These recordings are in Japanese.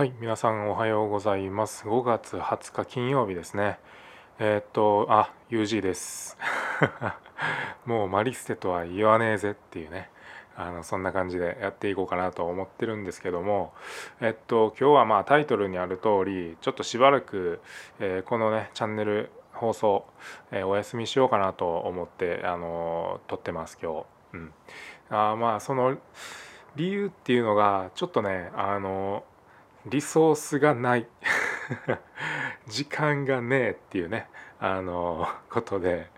はい、皆さんおはようございます。5月20日金曜日ですね。えーっと、あ、UG です。もうマリステとは言わねえぜっていうね、あのそんな感じでやっていこうかなと思ってるんですけども、えっと今日はまあタイトルにある通り、ちょっとしばらく、えーこのねチャンネル放送、えーお休みしようかなと思ってあの撮ってます今日。うん。あまあその理由っていうのがちょっとねあのリソースがない。時間がねえっていうね。あのことで。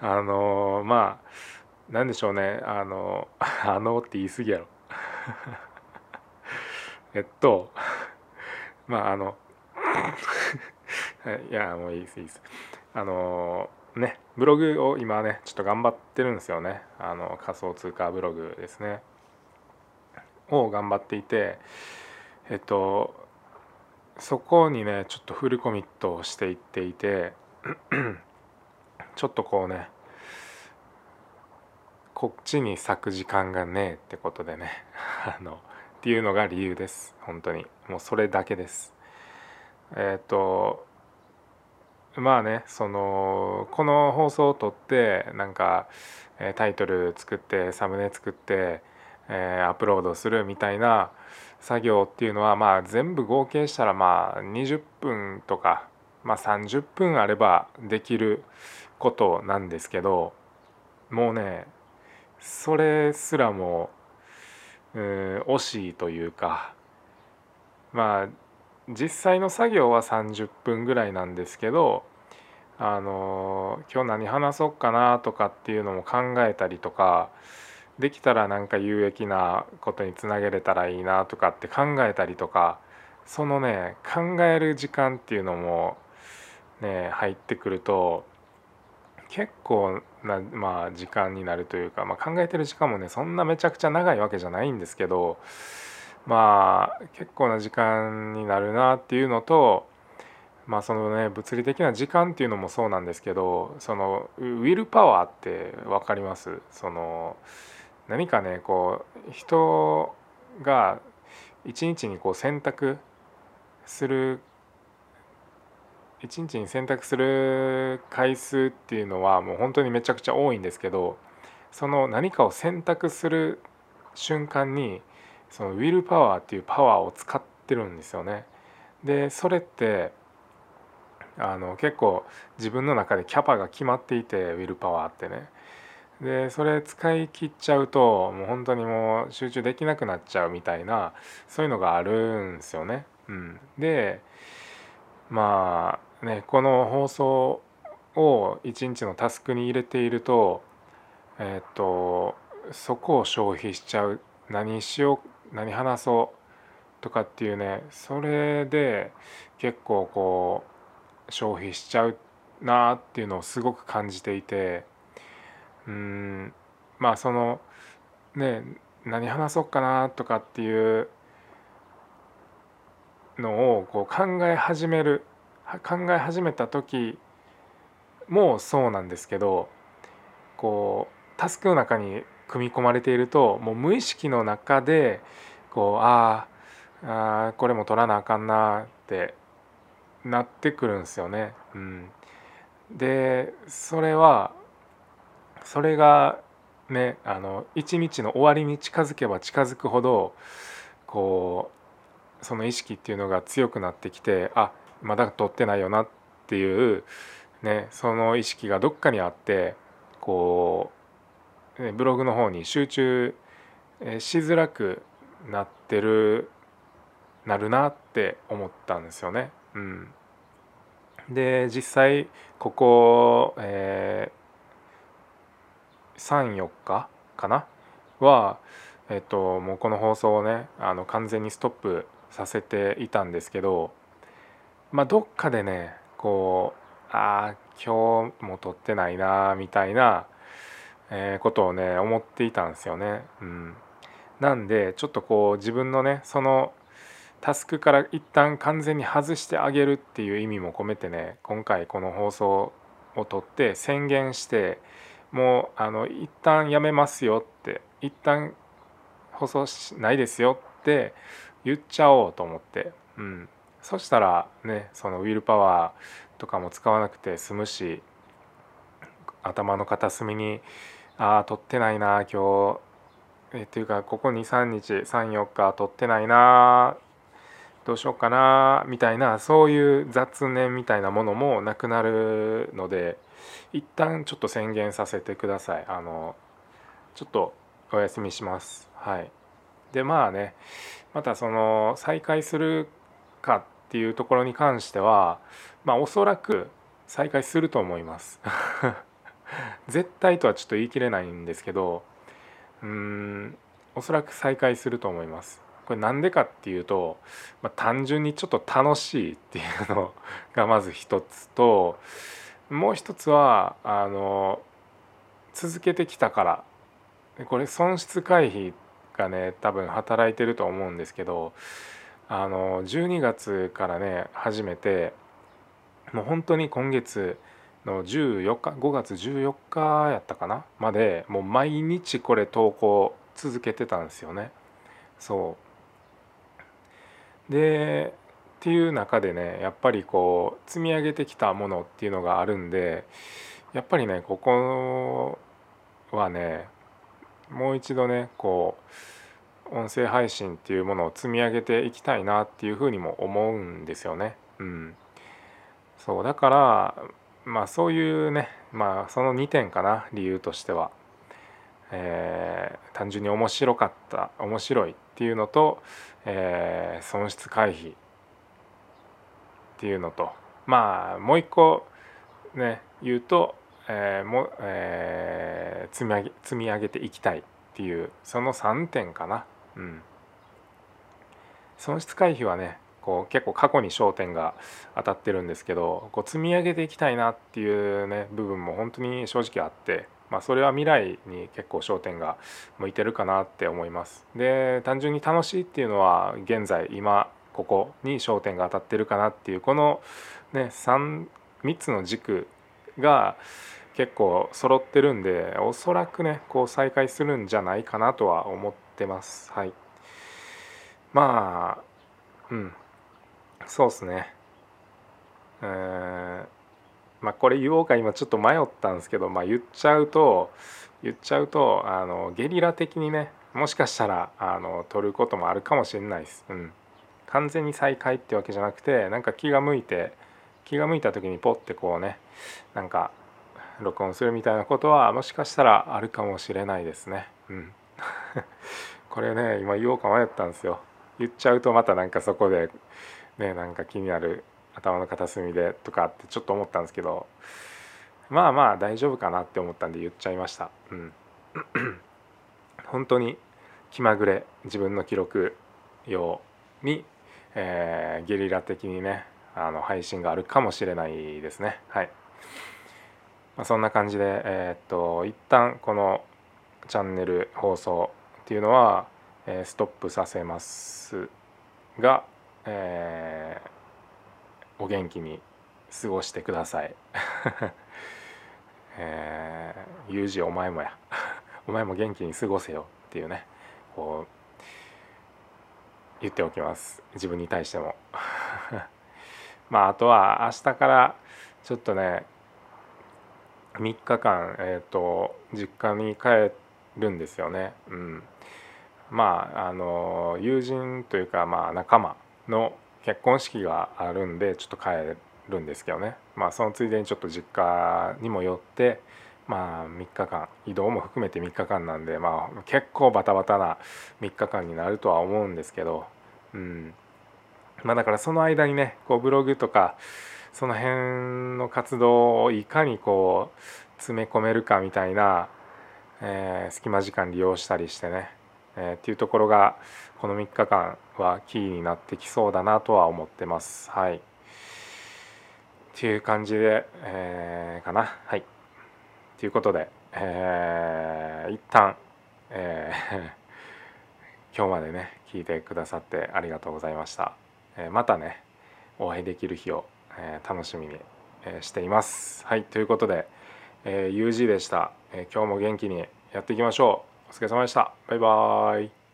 あのまあなんでしょうね。あのあのって言い過ぎやろ。えっとまああの いやもういいですいいです。あのねブログを今ねちょっと頑張ってるんですよね。あの仮想通貨ブログですね。を頑張っていてえっとそこにねちょっとフルコミットをしていっていてちょっとこうねこっちに咲く時間がねえってことでね あのっていうのが理由です。本当に。もうそれだけです。えっとまあねそのこの放送を撮ってなんかタイトル作ってサムネ作ってえーアップロードするみたいな作業っていうのはまあ全部合計したらまあ20分とか、まあ、30分あればできることなんですけどもうねそれすらもうん惜しいというかまあ実際の作業は30分ぐらいなんですけどあの今日何話そうかなとかっていうのも考えたりとかできたらなんか有益なことにつなげれたらいいなとかって考えたりとかそのね考える時間っていうのもね入ってくると結構なまあ時間になるというか、まあ、考えてる時間もねそんなめちゃくちゃ長いわけじゃないんですけどまあ結構な時間になるなっていうのとまあそのね物理的な時間っていうのもそうなんですけどそのウィルパワーって分かります？その何かねこう人が一日にこう選択する一日に選択する回数っていうのはもう本当にめちゃくちゃ多いんですけどその何かを選択する瞬間にそのウィルパワーっていうパワーを使ってるんですよね。でそれってあの結構自分の中でキャパが決まっていてウィルパワーってね。でそれ使い切っちゃうともう本当にもう集中できなくなっちゃうみたいなそういうのがあるんですよね。うん、でまあねこの放送を一日のタスクに入れているとえっとそこを消費しちゃう。何しよう何話そうとかっていうねそれで結構こう消費しちゃうなっていうのをすごく感じていて。うんまあそのね何話そうかなとかっていうのをこう考え始める考え始めた時もそうなんですけどこうタスクの中に組み込まれているともう無意識の中でこうあーあこれも取らなあかんなってなってくるんですよね。うん、でそれはそれがねあの一日の終わりに近づけば近づくほどこうその意識っていうのが強くなってきてあまだ取ってないよなっていう、ね、その意識がどっかにあってこう、ね、ブログの方に集中しづらくなってるなるなって思ったんですよね。うん、で実際ここ、え、34日かな？は、えっと、もうこの放送をねあの完全にストップさせていたんですけどまあどっかでねこうああ今日も撮ってないなみたいな、えーことをね思っていたんですよね。うん、なんでちょっとこう自分のねそのタスクから一旦完全に外してあげるっていう意味も込めてね今回この放送を撮って宣言してもうあの一旦やめますよって一旦放送しないですよって言っちゃおうと思って、うん、そしたらねそのウィルパワーとかも使わなくて済むし頭の片隅にああ撮ってないな今日。えっていうかここ23日34日撮ってないなどうしようかなみたいなそういう雑念みたいなものもなくなるので一旦ちょっと宣言させてください。あのちょっとお休みします。はい。でまあねまたその再開するかっていうところに関してはまあおそらく再開すると思います。絶対とはちょっと言い切れないんですけどうーんおそらく再開すると思います。これなんでかっていうと、まあ、単純にちょっと楽しいっていうのがまず一つともう一つはあの続けてきたから。これ損失回避がね多分働いてると思うんですけどあの12月からね始めてもう本当に今月の14日5月14日やったかな？までもう毎日これ投稿続けてたんですよね。そう。でっていう中でねやっぱりこう積み上げてきたものっていうのがあるんでやっぱりねここはねもう一度ねこう音声配信っていうものを積み上げていきたいなっていうふうにも思うんですよね。うん、そうだからまあそういうねまあその2点かな理由としては、えー、単純に面白かった面白いっていうのと、えー、損失回避っていうのとまあもう一個ね言うと、えー、もえー、積み上げ積み上げていきたいっていうその3点かな。うん、損失回避はねこう結構過去に焦点が当たってるんですけどこう積み上げていきたいなっていうね部分も本当に正直あって、まあ、それは未来に結構焦点が向いてるかなって思います。で単純に楽しいっていうのは現在今ここに焦点が当たってるかなっていうこの、ね、3, 3つの軸が結構揃ってるんでおそらくねこう再開するんじゃないかなとは思ってます。はい、まあうんそうっすねえー、まあこれ言おうか今ちょっと迷ったんですけどまあ言っちゃうと言っちゃうとあのゲリラ的にねもしかしたらあの取ることもあるかもしれないです。うん、完全に再開ってわけじゃなくてなんか気が向いて気が向いた時にポッてこうねなんか録音するみたいなことはもしかしたらあるかもしれないですね。うん、これね今言おうか迷ったんですよ。言っちゃうとまたなんかそこでねなんか気になる頭の片隅でとかってちょっと思ったんですけどまあまあ大丈夫かなって思ったんで言っちゃいました。うん。本当に気まぐれ自分の記録用に、えー、ゲリラ的にねあの配信があるかもしれないですね。はい、まあ、そんな感じでえー、っと一旦このチャンネル放送っていうのは、えー、ストップさせますがえー、お元気に過ごしてください。えー、ユージお前もや。お前も元気に過ごせよっていうねこう言っておきます。自分に対しても。まああとは明日からちょっとね3日間えっ、ー、と実家に帰るんですよね。うん。まああの友人というかまあ仲間の結婚式があるんでちょっと帰るんですけどね。まあそのついでにちょっと実家にも寄ってまあ3日間移動も含めて3日間なんでまあ結構バタバタな3日間になるとは思うんですけどうん。まあだからその間にねこうブログとかその辺の活動をいかにこう詰め込めるかみたいな、えー、隙間時間利用したりしてねえー、っていうところがこの3日間はキーになってきそうだなとは思ってます。はい。っていう感じで、えー、かな。はい。ということで、えー、一旦、えー、今日までね聞いてくださってありがとうございました。えー、またねお会いできる日を、えー、楽しみに、え、しています。はいということで、えー、UG でした、えー。今日も元気にやっていきましょう。お疲れ様でした。バイバーイ。